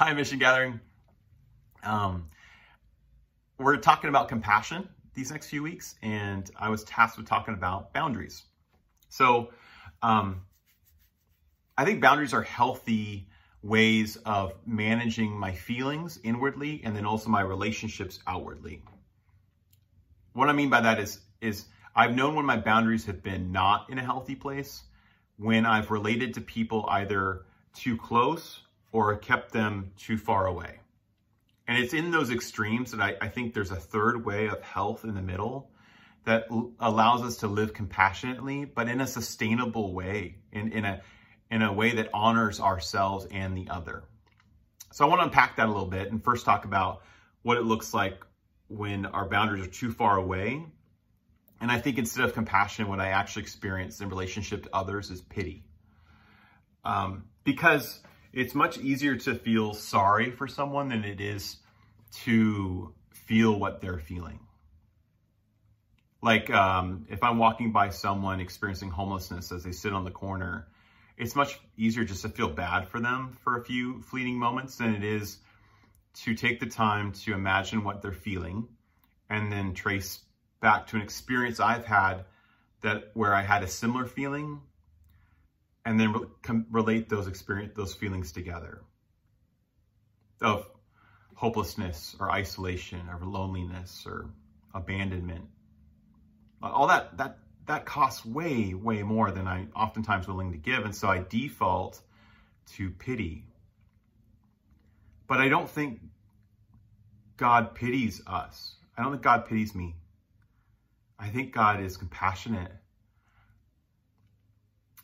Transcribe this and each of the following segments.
Hi, Mission Gathering. Um, we're talking about compassion these next few weeks, and I was tasked with talking about boundaries. So, um, I think boundaries are healthy ways of managing my feelings inwardly and then also my relationships outwardly. What I mean by that is, is I've known when my boundaries have been not in a healthy place, when I've related to people either too close or kept them too far away. And it's in those extremes that I, I think there's a third way of health in the middle that allows us to live compassionately, but in a sustainable way, in, in a in a way that honors ourselves and the other. So I want to unpack that a little bit and first talk about what it looks like when our boundaries are too far away. And I think instead of compassion, what I actually experience in relationship to others is pity. Um, because it's much easier to feel sorry for someone than it is to feel what they're feeling. Like um, if I'm walking by someone experiencing homelessness as they sit on the corner, it's much easier just to feel bad for them for a few fleeting moments than it is to take the time to imagine what they're feeling and then trace back to an experience I've had that where I had a similar feeling and then re- relate those experience those feelings together of hopelessness or isolation or loneliness or abandonment. All that that that costs way way more than i oftentimes willing to give and so i default to pity. But i don't think god pities us. I don't think god pities me. I think god is compassionate.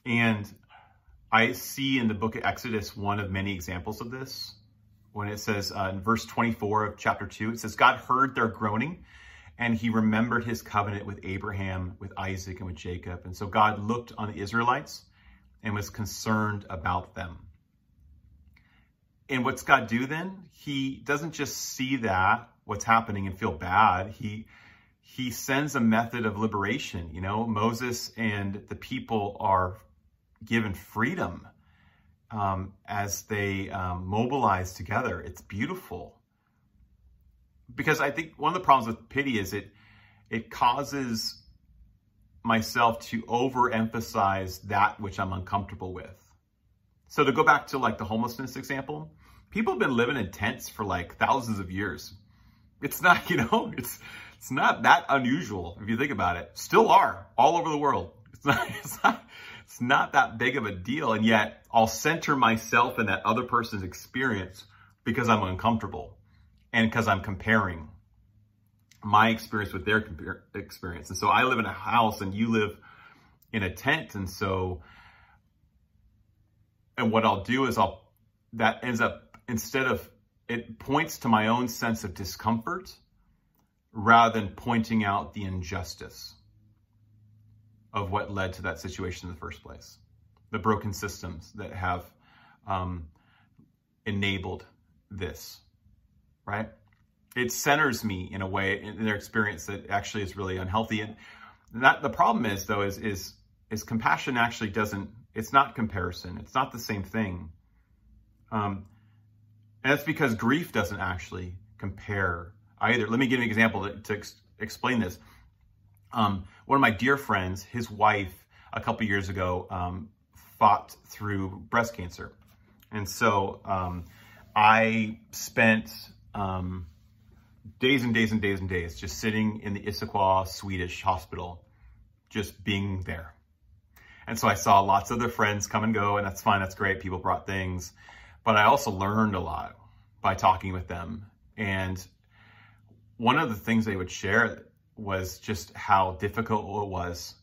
And I see in the book of Exodus one of many examples of this. When it says uh, in verse 24 of chapter 2, it says, God heard their groaning and he remembered his covenant with Abraham, with Isaac, and with Jacob. And so God looked on the Israelites and was concerned about them. And what's God do then? He doesn't just see that, what's happening, and feel bad. He he sends a method of liberation. You know, Moses and the people are given freedom um, as they um, mobilize together. It's beautiful. Because I think one of the problems with pity is it it causes myself to overemphasize that which I'm uncomfortable with. So to go back to like the homelessness example, people have been living in tents for like thousands of years. It's not, you know, it's it's not that unusual if you think about it. Still are all over the world. It's not, it's not it's not that big of a deal. And yet I'll center myself in that other person's experience because I'm uncomfortable and because I'm comparing my experience with their experience. And so I live in a house and you live in a tent. And so, and what I'll do is I'll, that ends up, instead of, it points to my own sense of discomfort rather than pointing out the injustice of what led to that situation in the first place. The broken systems that have um, enabled this, right? It centers me in a way in their experience that actually is really unhealthy. And that the problem is though is is is compassion actually doesn't. It's not comparison. It's not the same thing. Um, and that's because grief doesn't actually compare either. Let me give you an example to, to ex- explain this. Um, one of my dear friends, his wife, a couple years ago, um, fought through breast cancer. And so um, I spent um, days and days and days and days just sitting in the Issaquah Swedish hospital, just being there. And so I saw lots of their friends come and go, and that's fine, that's great. People brought things. But I also learned a lot by talking with them. And one of the things they would share was just how difficult it was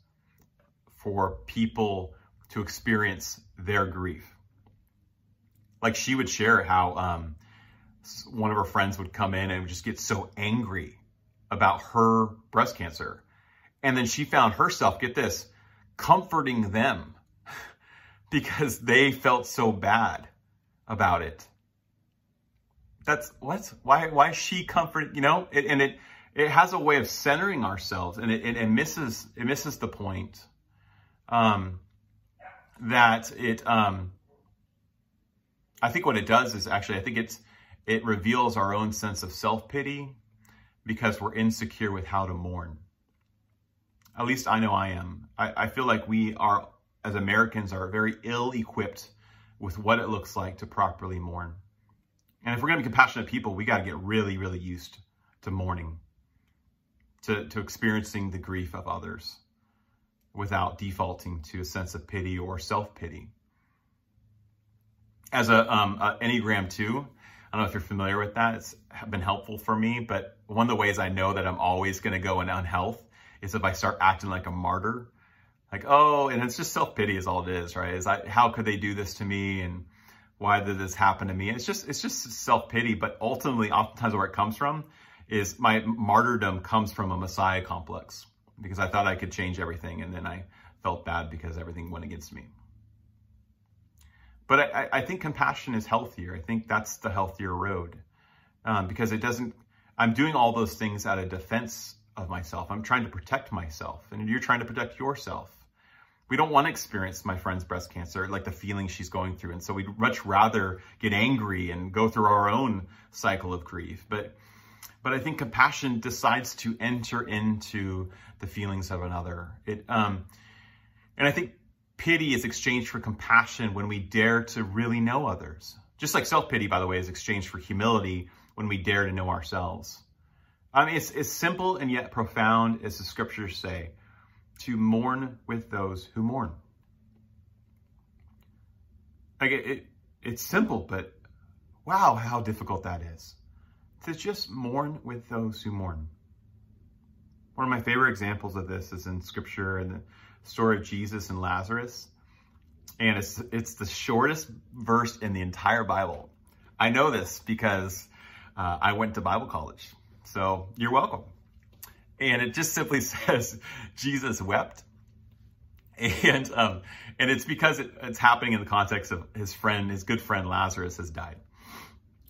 for people to experience their grief. Like she would share how um, one of her friends would come in and just get so angry about her breast cancer. And then she found herself, get this, comforting them because they felt so bad about it. That's what's Why? Why she comfort? You know, and it it has a way of centering ourselves and it, it, it misses it misses the point um, that it um, I think what it does is actually, I think it's, it reveals our own sense of self-pity because we're insecure with how to mourn. At least I know I am. I, I feel like we are, as Americans, are very ill-equipped with what it looks like to properly mourn. And if we're going to be compassionate people, we got to get really, really used to mourning, to, to experiencing the grief of others without defaulting to a sense of pity or self-pity. As a, um, a Enneagram 2, I don't know if you're familiar with that. It's been helpful for me, but one of the ways I know that I'm always going to go in unhealth is if I start acting like a martyr. Like, oh, and it's just self-pity is all it is, right? Is I, how could they do this to me? And why did this happen to me? It's just, it's just self-pity, but ultimately, oftentimes where it comes from is my martyrdom comes from a Messiah complex because I thought I could change everything. And then I felt bad because everything went against me. But I, I think compassion is healthier. I think that's the healthier road um, because it doesn't, I'm doing all those things out of defense of myself. I'm trying to protect myself and you're trying to protect yourself. We don't want to experience my friend's breast cancer, like the feeling she's going through. And so we'd much rather get angry and go through our own cycle of grief. But but I think compassion decides to enter into the feelings of another. It um, and I think pity is exchanged for compassion when we dare to really know others. Just like self-pity, by the way, is exchanged for humility when we dare to know ourselves. I mean, it's as simple and yet profound as the scriptures say, to mourn with those who mourn. Like it, it, it's simple, but wow, how difficult that is. To just mourn with those who mourn. One of my favorite examples of this is in scripture in the story of Jesus and Lazarus. And it's, it's the shortest verse in the entire Bible. I know this because uh, I went to Bible college. So you're welcome. And it just simply says Jesus wept. And um, and it's because it, it's happening in the context of his friend, his good friend Lazarus has died.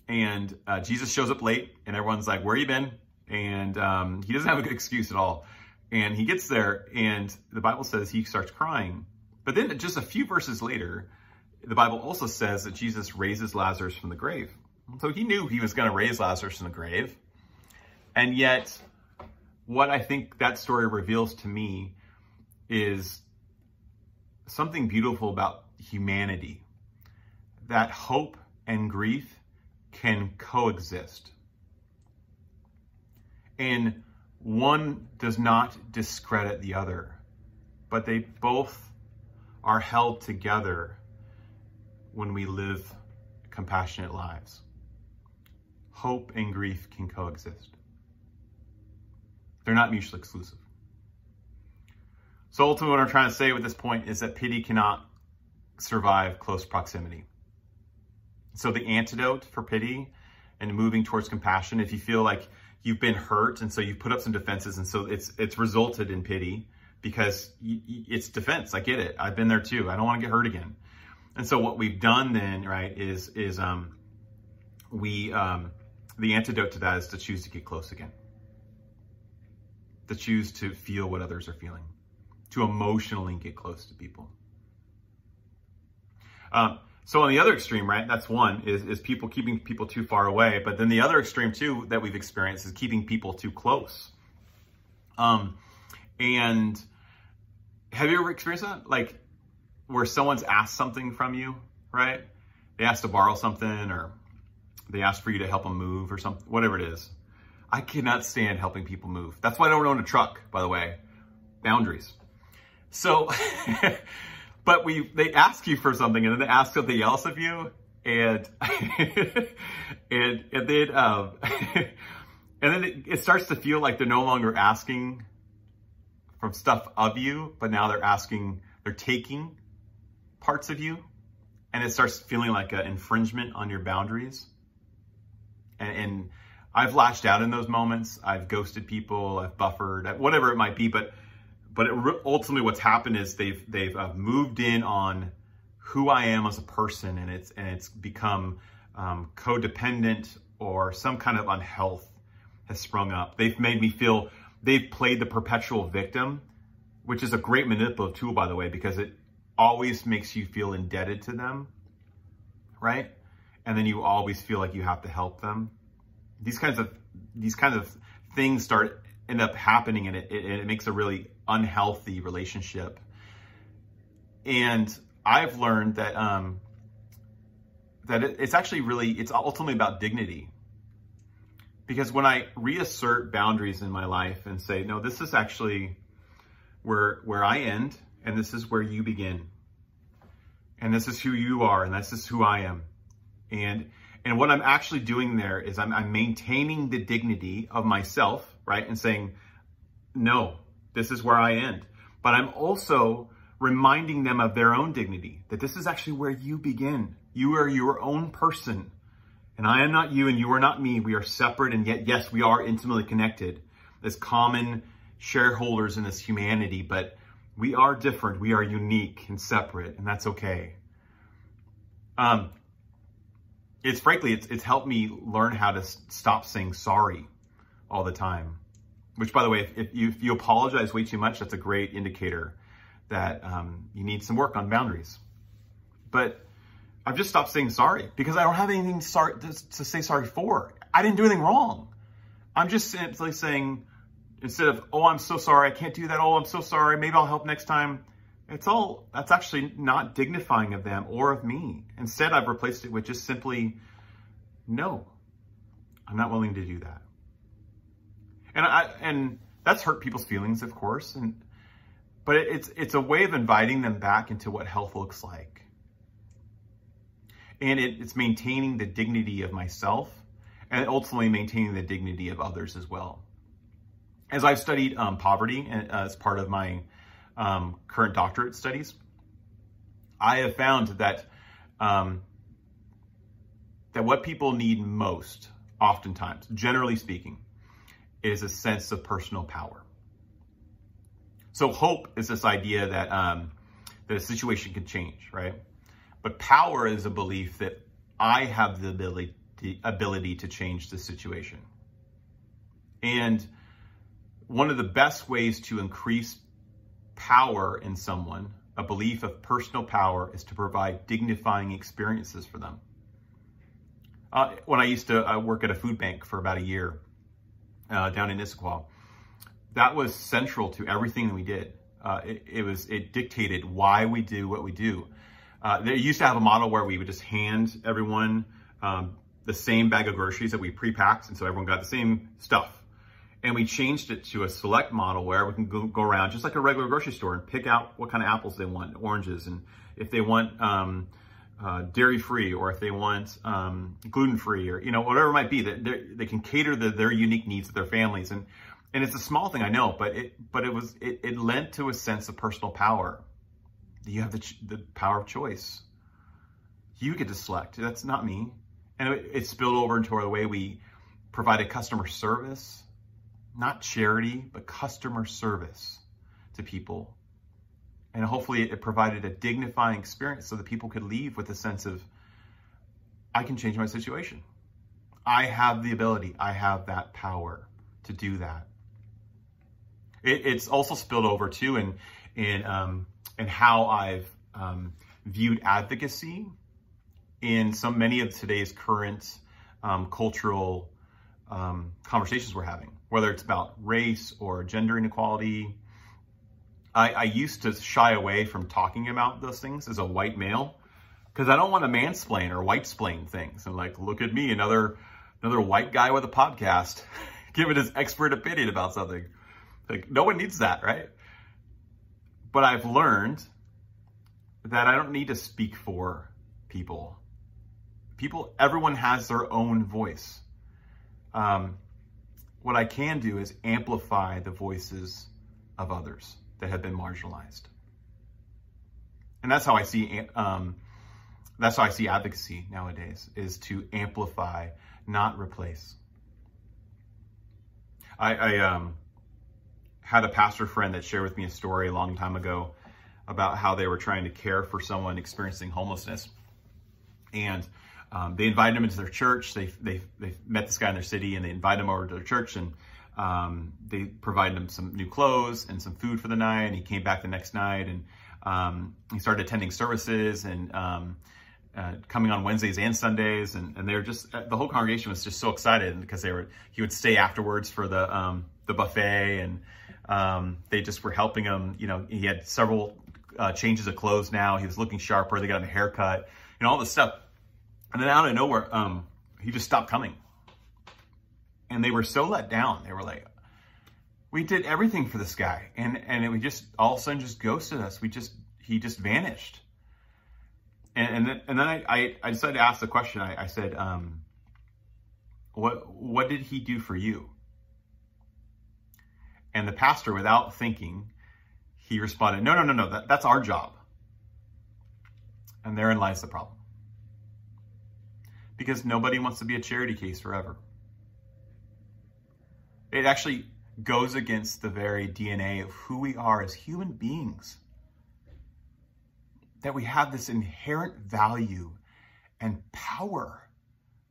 And uh, Jesus shows up late and everyone's like, where you been? And um, he doesn't have a good excuse at all. And he gets there and the Bible says he starts crying. But then just a few verses later, the Bible also says that Jesus raises Lazarus from the grave. So he knew he was going to raise Lazarus from the grave. And yet, what I think that story reveals to me is something beautiful about humanity. That hope and grief can coexist. And one does not discredit the other, but they both are held together when we live compassionate lives. Hope and grief can coexist. They're not mutually exclusive. So ultimately what I'm trying to say with this point is that pity cannot survive close proximity. So the antidote for pity and moving towards compassion, if you feel like you've been hurt and so you've put up some defenses and so it's it's resulted in pity because it's defense. I get it. I've been there too. I don't want to get hurt again. And so what we've done then, right, is is um we um the antidote to that is to choose to get close again. To choose to feel what others are feeling. To emotionally get close to people. Um, so on the other extreme, right, that's one, is, is people keeping people too far away. But then the other extreme too that we've experienced is keeping people too close. Um, and have you ever experienced that? Like where someone's asked something from you, right? They asked to borrow something or they asked for you to help them move or something, whatever it is. I cannot stand helping people move. That's why I don't own a truck, by the way. Boundaries. So But we they ask you for something and then they ask something else of you and and and then um and then it, it starts to feel like they're no longer asking from stuff of you, but now they're asking, they're taking parts of you, and it starts feeling like an infringement on your boundaries. And, and I've lashed out in those moments. I've ghosted people. I've buffered, whatever it might be. But but it, ultimately, what's happened is they've they've uh, moved in on who I am as a person, and it's and it's become um, codependent or some kind of unhealth has sprung up. They've made me feel they've played the perpetual victim, which is a great manipulative tool, by the way, because it always makes you feel indebted to them, right? and then you always feel like you have to help them. These kinds of these kinds of things start end up happening, and it, it, it makes a really unhealthy relationship. And I've learned that um, that it, it's actually really it's ultimately about dignity. Because when I reassert boundaries in my life and say, no, this is actually where where I end, and this is where you begin, and this is who you are, and this is who I am, and and what I'm actually doing there is I'm, I'm maintaining the dignity of myself, right, and saying, no, this is where I end. But I'm also reminding them of their own dignity, that this is actually where you begin. You are your own person. And I am not you and you are not me. We are separate and yet, yes, we are intimately connected as common shareholders in this humanity, but we are different. We are unique and separate, and that's okay. Um, it's frankly, it's, it's helped me learn how to stop saying sorry all the time. Which, by the way, if, if, you, if you apologize way too much, that's a great indicator that um, you need some work on boundaries. But I've just stopped saying sorry because I don't have anything sorry to, to say sorry for. I didn't do anything wrong. I'm just simply saying, instead of, oh, I'm so sorry, I can't do that. Oh, I'm so sorry. Maybe I'll help next time. It's all, that's actually not dignifying of them or of me. Instead, I've replaced it with just simply, no, I'm not willing to do that. And I, and that's hurt people's feelings, of course. And, but it's, it's a way of inviting them back into what health looks like. And it, it's maintaining the dignity of myself and ultimately maintaining the dignity of others as well. As I've studied um, poverty uh, as part of my um, current doctorate studies, I have found that um, that what people need most, oftentimes, generally speaking, is a sense of personal power. So hope is this idea that um, that a situation can change, right? But power is a belief that I have the ability ability to change the situation. And one of the best ways to increase power in someone, a belief of personal power, is to provide dignifying experiences for them. Uh, when I used to uh, work at a food bank for about a year uh, down in Issaquah, that was central to everything that we did. Uh, it, it, was it dictated why we do what we do. Uh, they used to have a model where we would just hand everyone um, the same bag of groceries that we pre-packed, and so everyone got the same stuff and we changed it to a select model where we can go, go, around just like a regular grocery store and pick out what kind of apples they want, oranges, and if they want um, uh, dairy free or if they want um, gluten free or you know whatever it might be, that they can cater the, their unique needs of their families. And and it's a small thing, I know, but it but it was it, it lent to a sense of personal power. You have the the power of choice. You get to select. That's not me. And it, it spilled over into the way we provided customer service not charity, but customer service to people. And hopefully it provided a dignifying experience so that people could leave with a sense of, I can change my situation. I have the ability, I have that power to do that. It, it's also spilled over too in, in, um, in how I've um, viewed advocacy in some many of today's current um, cultural um, conversations we're having whether it's about race or gender inequality. I, I used to shy away from talking about those things as a white male because I don't want to mansplain or white splain things and like, look at me, another another white guy with a podcast giving his expert opinion about something. Like, no one needs that, right? But I've learned that I don't need to speak for people. People, everyone has their own voice. Um, what I can do is amplify the voices of others that have been marginalized. And that's how I see um, that's how I see advocacy nowadays is to amplify, not replace. I, I um, had a pastor friend that shared with me a story a long time ago about how they were trying to care for someone experiencing homelessness. And um, they invited him into their church. They, they, they met this guy in their city and they invited him over to their church and um, they provided him some new clothes and some food for the night. And he came back the next night and um, he started attending services and um, uh, coming on Wednesdays and Sundays, and, and they were just uh, the whole congregation was just so excited because they were he would stay afterwards for the um, the buffet, and um, they just were helping him. You know, he had several uh, changes of clothes now. He was looking sharper. They got him a haircut, and all this stuff. And then out of nowhere, um, he just stopped coming, and they were so let down. They were like, "We did everything for this guy, and and it just all of a sudden just ghosted us. We just he just vanished." and, and then, and then I, I, I, decided to ask the question. I, I said, um, what, what did he do for you? And the pastor, without thinking, he responded, no, no, no, no, that, that's our job. And therein lies the problem. Because nobody wants to be a charity case forever. It actually goes against the very DNA of who we are as human beings that we have this inherent value and power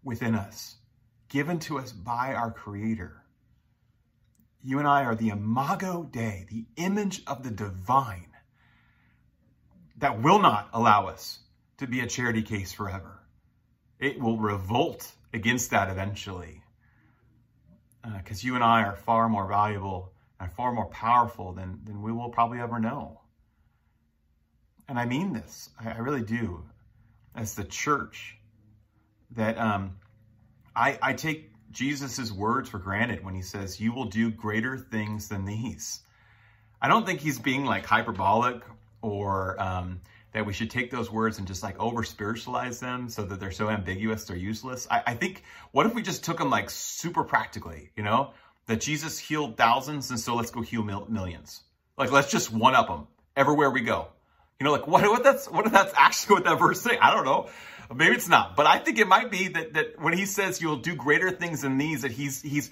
within us, given to us by our Creator. You and I are the imago Dei, the image of the divine, that will not allow us to be a charity case forever. It will revolt against that eventually. Because uh, you and I are far more valuable and far more powerful than, than we will probably ever know. And I mean this, I, I really do, as the church, that um, I, I take Jesus' words for granted when he says, You will do greater things than these. I don't think he's being like hyperbolic or um, that we should take those words and just like over spiritualize them so that they're so ambiguous they're useless. I, I think, what if we just took them like super practically, you know? That Jesus healed thousands and so let's go heal mil- millions. Like, let's just one up them everywhere we go. You know, like what, what that's, what if that's actually what that verse say? I don't know. Maybe it's not, but I think it might be that, that when he says you'll do greater things than these, that he's, he's,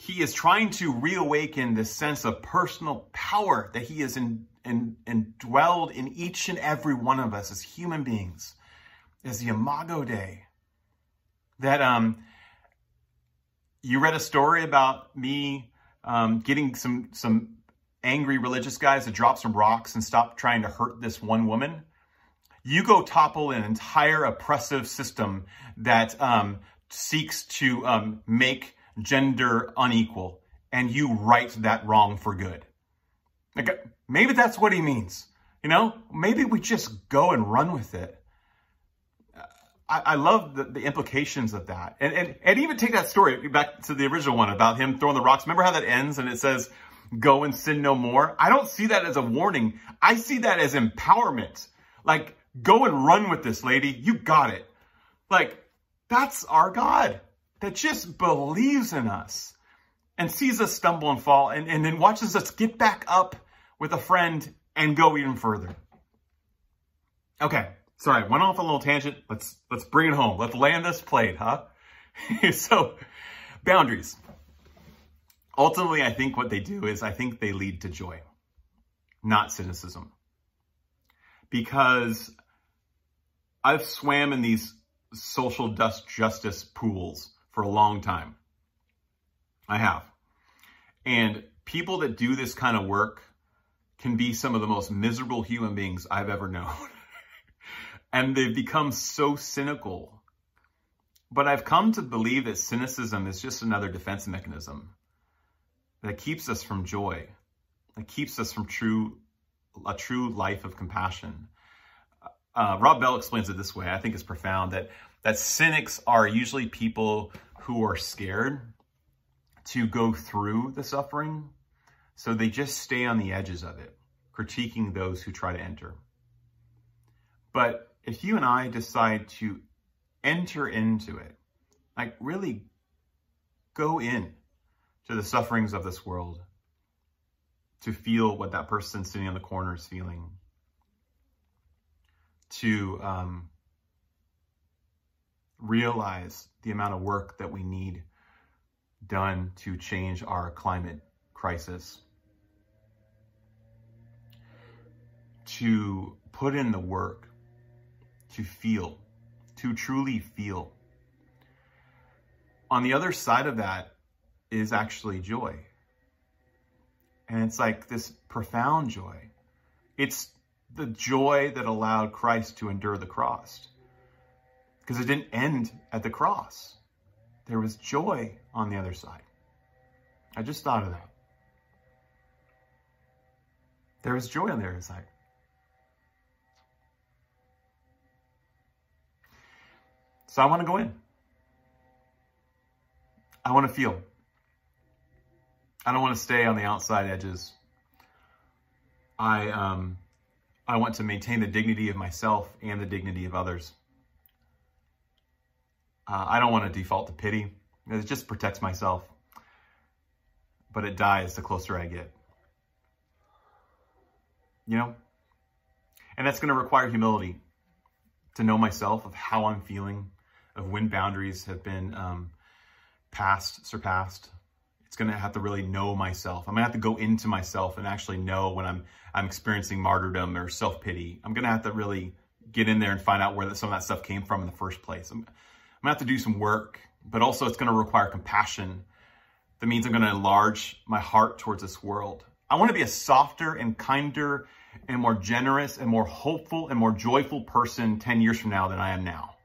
he is trying to reawaken this sense of personal power that he is in, in, indwelled in each and every one of us as human beings, as the Imago Dei. That um, you read a story about me um, getting some some angry religious guys to drop some rocks and stop trying to hurt this one woman. You go topple an entire oppressive system that um, seeks to um, make gender unequal, and you right that wrong for good. Like, maybe that's what he means. You know, maybe we just go and run with it. I, love the, the, implications of that. And, and, and even take that story back to the original one about him throwing the rocks. Remember how that ends and it says, go and sin no more. I don't see that as a warning. I see that as empowerment. Like, go and run with this, lady. You got it. Like, that's our God that just believes in us and sees us stumble and fall and, and then watches us get back up with a friend and go even further. Okay, sorry, went off a little tangent. Let's let's bring it home. Let's land this plane, huh? so, boundaries ultimately, I think what they do is I think they lead to joy, not cynicism. Because I've swam in these social dust justice pools for a long time. I have. And people that do this kind of work can be some of the most miserable human beings I've ever known. and they've become so cynical. But I've come to believe that cynicism is just another defense mechanism that keeps us from joy, that keeps us from true a true life of compassion. Uh, Rob Bell explains it this way. I think it's profound that that cynics are usually people who are scared to go through the suffering, so they just stay on the edges of it, critiquing those who try to enter. But if you and I decide to enter into it, like really go in to the sufferings of this world, to feel what that person sitting on the corner is feeling, to um, realize the amount of work that we need done to change our climate crisis, to put in the work, to feel, to truly feel. On the other side of that is actually joy. And it's like this profound joy. It's the joy that allowed Christ to endure the cross. Because it didn't end at the cross. There was joy on the other side. I just thought of that. There was joy on the other side. So I want to go in. I want to feel. I don't want to stay on the outside edges. I um, I want to maintain the dignity of myself and the dignity of others. Uh, I don't want to default to pity. It just protects myself. But it dies the closer I get. You know? And that's going to require humility to know myself of how I'm feeling, of when boundaries have been um, passed, surpassed. It's going to have to really know myself. I'm going to have to go into myself and actually know when I'm I'm experiencing martyrdom or self-pity. I'm going to have to really get in there and find out where some of that stuff came from in the first place. I'm, I'm to have to do some work, but also it's to require compassion. That means I'm to enlarge my heart towards this world. I want to be a softer and kinder and more generous and more hopeful and more joyful person 10 years from now than I am now.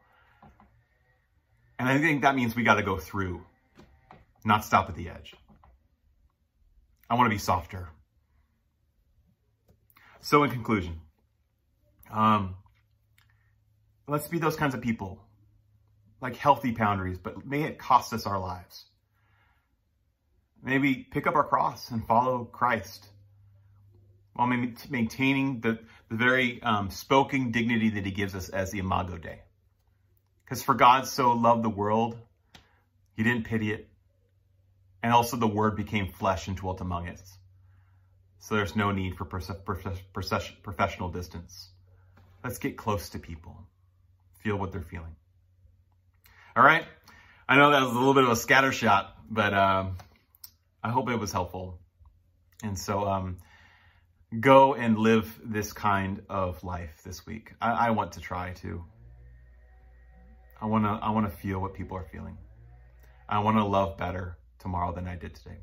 And I think that means we got to go through, not stop at the edge. I want to be softer. So in conclusion, um, let's be those kinds of people, like healthy boundaries, but may it cost us our lives. Maybe pick up our cross and follow Christ while maintaining the, the very um, spoken dignity that he gives us as the Imago Dei. Because for God so loved the world, he didn't pity it. And also the word became flesh and dwelt among us. So there's no need for professional distance. Let's get close to people. Feel what they're feeling. All right. I know that was a little bit of a scatter shot, but um, I hope it was helpful. And so um, go and live this kind of life this week. I, I want to try to. I want to I want to feel what people are feeling. I want to love better tomorrow than I did today.